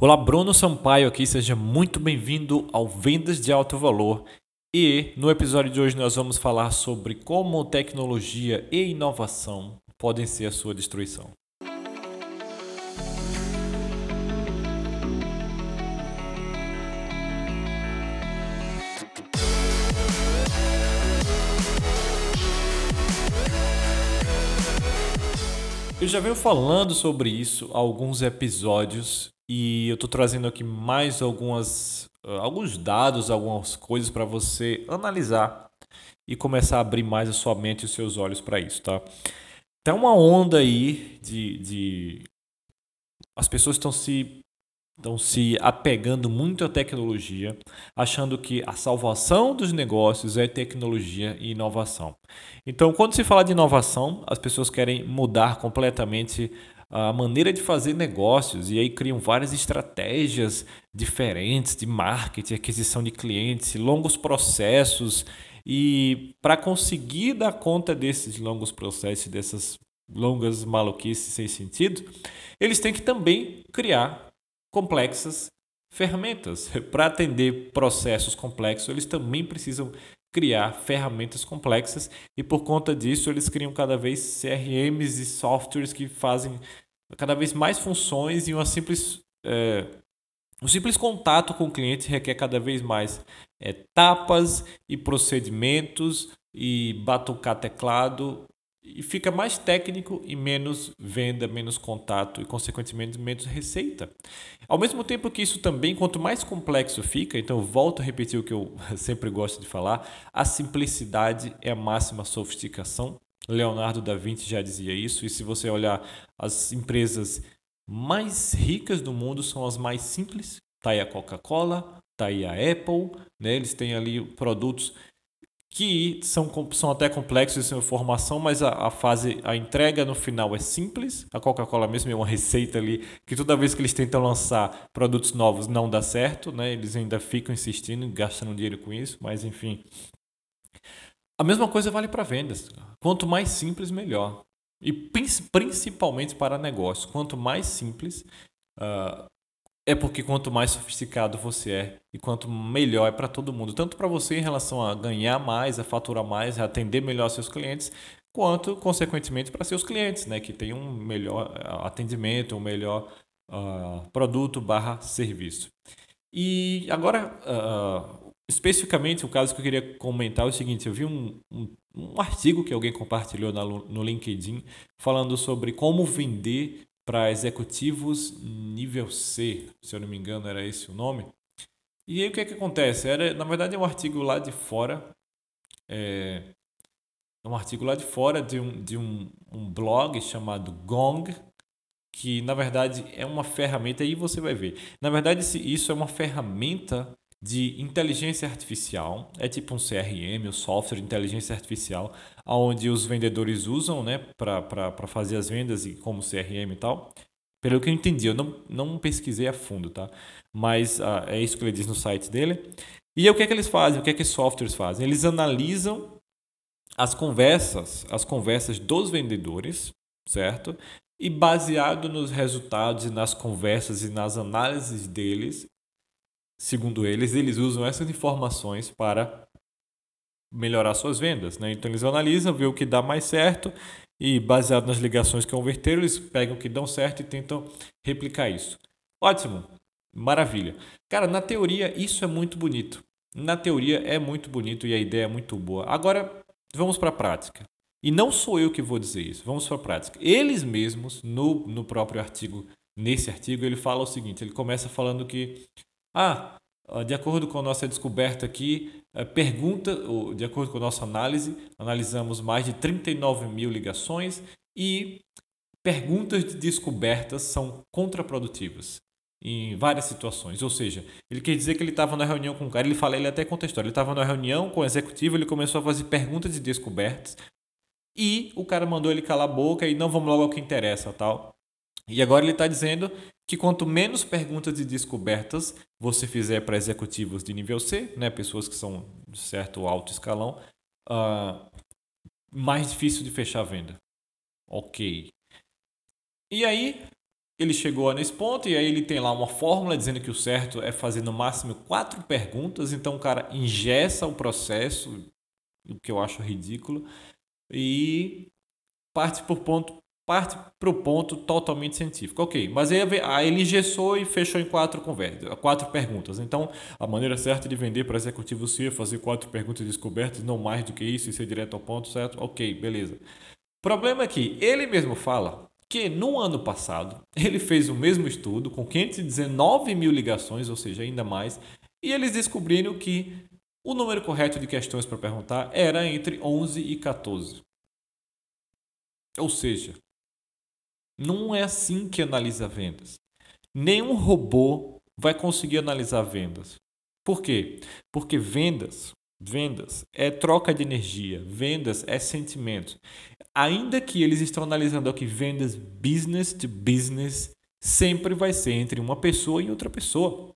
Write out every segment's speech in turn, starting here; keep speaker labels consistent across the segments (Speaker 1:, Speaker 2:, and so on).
Speaker 1: Olá, Bruno Sampaio aqui, seja muito bem-vindo ao Vendas de Alto Valor. E no episódio de hoje nós vamos falar sobre como tecnologia e inovação podem ser a sua destruição. Eu já venho falando sobre isso há alguns episódios e eu estou trazendo aqui mais algumas, uh, alguns dados, algumas coisas para você analisar e começar a abrir mais a sua mente e os seus olhos para isso, tá? Tem uma onda aí de, de... as pessoas estão se estão se apegando muito à tecnologia, achando que a salvação dos negócios é tecnologia e inovação. Então, quando se fala de inovação, as pessoas querem mudar completamente a maneira de fazer negócios e aí criam várias estratégias diferentes de marketing, aquisição de clientes, longos processos e para conseguir dar conta desses longos processos, dessas longas maluquices sem sentido, eles têm que também criar complexas ferramentas. Para atender processos complexos, eles também precisam criar ferramentas complexas e por conta disso eles criam cada vez CRMs e softwares que fazem cada vez mais funções e uma simples é, um simples contato com o cliente requer cada vez mais etapas e procedimentos e batucar teclado e fica mais técnico e menos venda, menos contato e, consequentemente, menos receita. Ao mesmo tempo que isso também, quanto mais complexo fica, então volto a repetir o que eu sempre gosto de falar, a simplicidade é a máxima sofisticação. Leonardo da Vinci já dizia isso, e se você olhar as empresas mais ricas do mundo são as mais simples. Está aí a Coca-Cola, está aí a Apple, né? eles têm ali produtos que são, são até complexos em sua formação, mas a, a, fase, a entrega no final é simples. A Coca-Cola mesmo é uma receita ali que toda vez que eles tentam lançar produtos novos não dá certo, né? Eles ainda ficam insistindo, gastando dinheiro com isso, mas enfim. A mesma coisa vale para vendas. Quanto mais simples, melhor. E principalmente para negócios. Quanto mais simples, uh, é porque quanto mais sofisticado você é e quanto melhor é para todo mundo, tanto para você em relação a ganhar mais, a faturar mais, a atender melhor seus clientes, quanto consequentemente para seus clientes, né, que tem um melhor eh, atendimento, um melhor uh, produto barra serviço. E agora, uh, especificamente o caso que eu queria comentar é o seguinte: eu vi um, um, um artigo que alguém compartilhou no LinkedIn falando sobre como vender para executivos nível C, se eu não me engano era esse o nome. E aí o que é que acontece? Era, na verdade é um artigo lá de fora, é, é um artigo lá de fora de um, de um, um blog chamado Gong, que na verdade é uma ferramenta, aí você vai ver. Na verdade isso é uma ferramenta de inteligência artificial, é tipo um CRM, um software de inteligência artificial, onde os vendedores usam né, para fazer as vendas e como CRM e tal. Pelo que eu entendi, eu não, não pesquisei a fundo, tá? Mas ah, é isso que ele diz no site dele. E o que é que eles fazem? O que é que softwares fazem? Eles analisam as conversas, as conversas dos vendedores, certo? E baseado nos resultados e nas conversas e nas análises deles, segundo eles, eles usam essas informações para melhorar suas vendas. Né? Então eles analisam, vê o que dá mais certo e baseado nas ligações que converteram, eles pegam o que dão certo e tentam replicar isso. Ótimo, maravilha. Cara, na teoria isso é muito bonito. Na teoria é muito bonito e a ideia é muito boa. Agora vamos para a prática. E não sou eu que vou dizer isso, vamos para a prática. Eles mesmos, no, no próprio artigo, nesse artigo, ele fala o seguinte: ele começa falando que ah, de acordo com a nossa descoberta aqui, eh, pergunta, de acordo com a nossa análise, analisamos mais de 39 mil ligações e perguntas de descobertas são contraprodutivas em várias situações. Ou seja, ele quer dizer que ele estava na reunião com o cara, ele fala, ele até contextual, ele estava na reunião com o executivo, ele começou a fazer perguntas de descobertas e o cara mandou ele calar a boca e não vamos logo ao que interessa, tal. E agora ele está dizendo que quanto menos perguntas e descobertas você fizer para executivos de nível C, né, pessoas que são de certo alto escalão, uh, mais difícil de fechar a venda. Ok. E aí, ele chegou nesse ponto e aí ele tem lá uma fórmula dizendo que o certo é fazer no máximo quatro perguntas. Então o cara ingessa o processo, o que eu acho ridículo, e parte por ponto parte para o ponto totalmente científico. Ok, mas aí, ele engessou e fechou em quatro conversas, quatro perguntas. Então, a maneira certa de vender para executivo C é fazer quatro perguntas descobertas, não mais do que isso, e ser direto ao ponto, certo? Ok, beleza. O problema é que ele mesmo fala que no ano passado ele fez o mesmo estudo com 519 mil ligações, ou seja, ainda mais, e eles descobriram que o número correto de questões para perguntar era entre 11 e 14. Ou seja, não é assim que analisa vendas. Nenhum robô vai conseguir analisar vendas. Por quê? Porque vendas, vendas é troca de energia, vendas é sentimento. Ainda que eles estão analisando aqui vendas business to business, sempre vai ser entre uma pessoa e outra pessoa.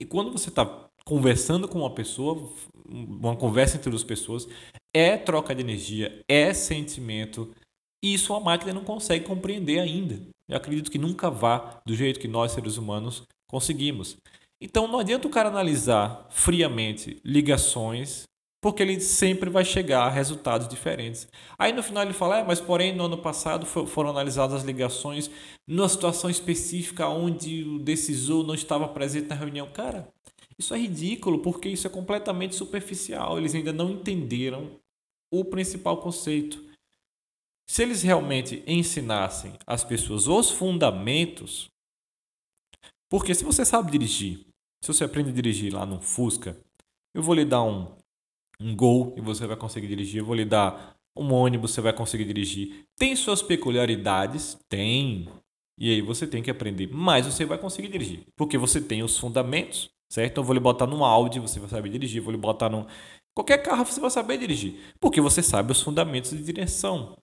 Speaker 1: E quando você está conversando com uma pessoa, uma conversa entre duas pessoas, é troca de energia, é sentimento, e isso a máquina não consegue compreender ainda. Eu acredito que nunca vá do jeito que nós, seres humanos, conseguimos. Então não adianta o cara analisar friamente ligações, porque ele sempre vai chegar a resultados diferentes. Aí no final ele fala, é, mas porém no ano passado foram analisadas as ligações numa situação específica onde o decisor não estava presente na reunião. Cara, isso é ridículo, porque isso é completamente superficial. Eles ainda não entenderam o principal conceito. Se eles realmente ensinassem às pessoas os fundamentos, porque se você sabe dirigir, se você aprende a dirigir lá no Fusca, eu vou lhe dar um, um Gol e você vai conseguir dirigir, eu vou lhe dar um ônibus, você vai conseguir dirigir. Tem suas peculiaridades? Tem. E aí você tem que aprender, mas você vai conseguir dirigir, porque você tem os fundamentos, certo? Eu vou lhe botar num Audi, você vai saber dirigir, vou lhe botar num qualquer carro você vai saber dirigir, porque você sabe os fundamentos de direção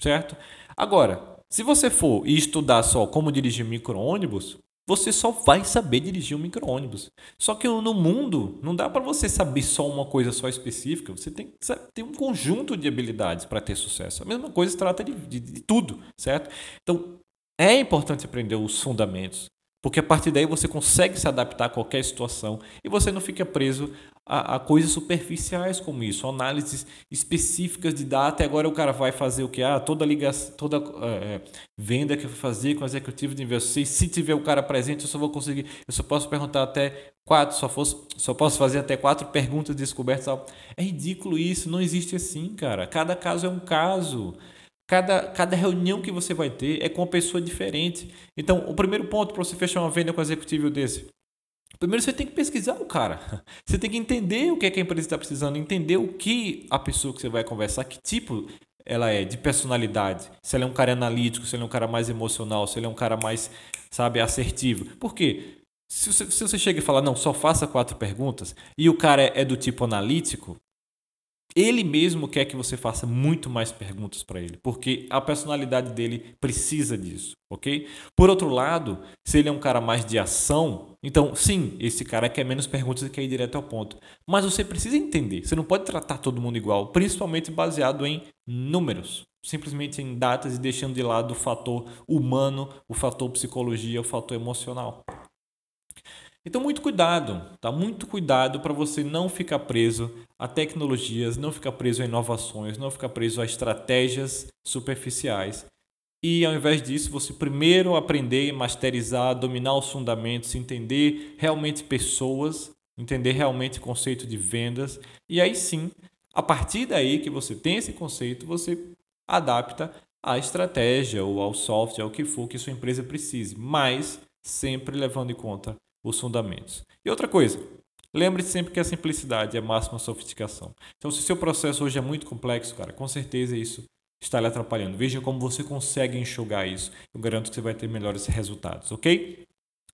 Speaker 1: certo? Agora, se você for estudar só como dirigir micro-ônibus, você só vai saber dirigir um micro-ônibus. Só que no mundo, não dá para você saber só uma coisa só específica. Você tem que ter um conjunto de habilidades para ter sucesso. A mesma coisa se trata de, de, de tudo, certo? Então, é importante aprender os fundamentos. Porque a partir daí você consegue se adaptar a qualquer situação e você não fica preso a, a coisas superficiais como isso, análises específicas de data. E agora o cara vai fazer o que? Ah, toda ligação, toda é, venda que eu fazer com o executivo de investimento, se tiver o cara presente, eu só vou conseguir, eu só posso perguntar até quatro, só, fosse, só posso fazer até quatro perguntas descobertas. É ridículo isso, não existe assim, cara. Cada caso é um caso. Cada, cada reunião que você vai ter é com uma pessoa diferente. Então, o primeiro ponto para você fechar uma venda com um executivo desse. Primeiro você tem que pesquisar o cara. Você tem que entender o que, é que a empresa está precisando, entender o que a pessoa que você vai conversar, que tipo ela é de personalidade. Se ela é um cara analítico, se ele é um cara mais emocional, se ele é um cara mais, sabe, assertivo. Por quê? Se você, se você chega e fala, não, só faça quatro perguntas, e o cara é, é do tipo analítico, ele mesmo quer que você faça muito mais perguntas para ele, porque a personalidade dele precisa disso, ok? Por outro lado, se ele é um cara mais de ação, então sim, esse cara quer menos perguntas e quer ir direto ao ponto. Mas você precisa entender, você não pode tratar todo mundo igual, principalmente baseado em números, simplesmente em datas e deixando de lado o fator humano, o fator psicologia, o fator emocional. Então, muito cuidado, tá? Muito cuidado para você não ficar preso a tecnologias, não ficar preso a inovações, não ficar preso a estratégias superficiais. E ao invés disso, você primeiro aprender, masterizar, dominar os fundamentos, entender realmente pessoas, entender realmente o conceito de vendas, e aí sim, a partir daí que você tem esse conceito, você adapta a estratégia ou ao software, ao que for que sua empresa precise, mas sempre levando em conta os fundamentos. E outra coisa, lembre-se sempre que a simplicidade é a máxima sofisticação. Então, se seu processo hoje é muito complexo, cara, com certeza isso está lhe atrapalhando. Veja como você consegue enxugar isso. Eu garanto que você vai ter melhores resultados, ok?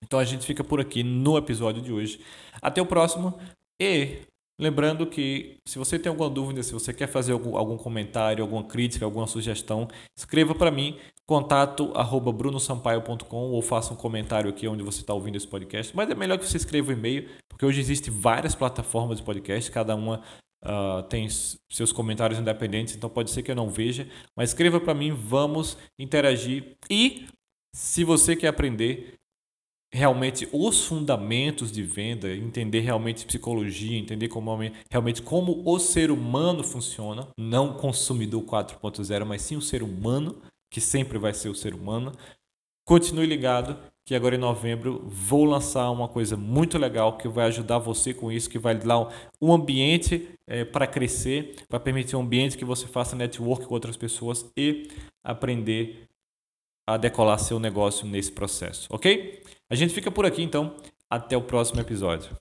Speaker 1: Então a gente fica por aqui no episódio de hoje. Até o próximo e Lembrando que se você tem alguma dúvida, se você quer fazer algum, algum comentário, alguma crítica, alguma sugestão, escreva para mim, contato arroba brunosampaio.com ou faça um comentário aqui onde você está ouvindo esse podcast. Mas é melhor que você escreva um e-mail, porque hoje existem várias plataformas de podcast, cada uma uh, tem seus comentários independentes, então pode ser que eu não veja. Mas escreva para mim, vamos interagir. E Se você quer aprender realmente os fundamentos de venda, entender realmente psicologia, entender como, realmente como o ser humano funciona, não consumidor 4.0, mas sim o ser humano, que sempre vai ser o ser humano. Continue ligado que agora em novembro vou lançar uma coisa muito legal que vai ajudar você com isso, que vai dar um ambiente é, para crescer, vai permitir um ambiente que você faça network com outras pessoas e aprender a decolar seu negócio nesse processo, ok? A gente fica por aqui então. Até o próximo episódio.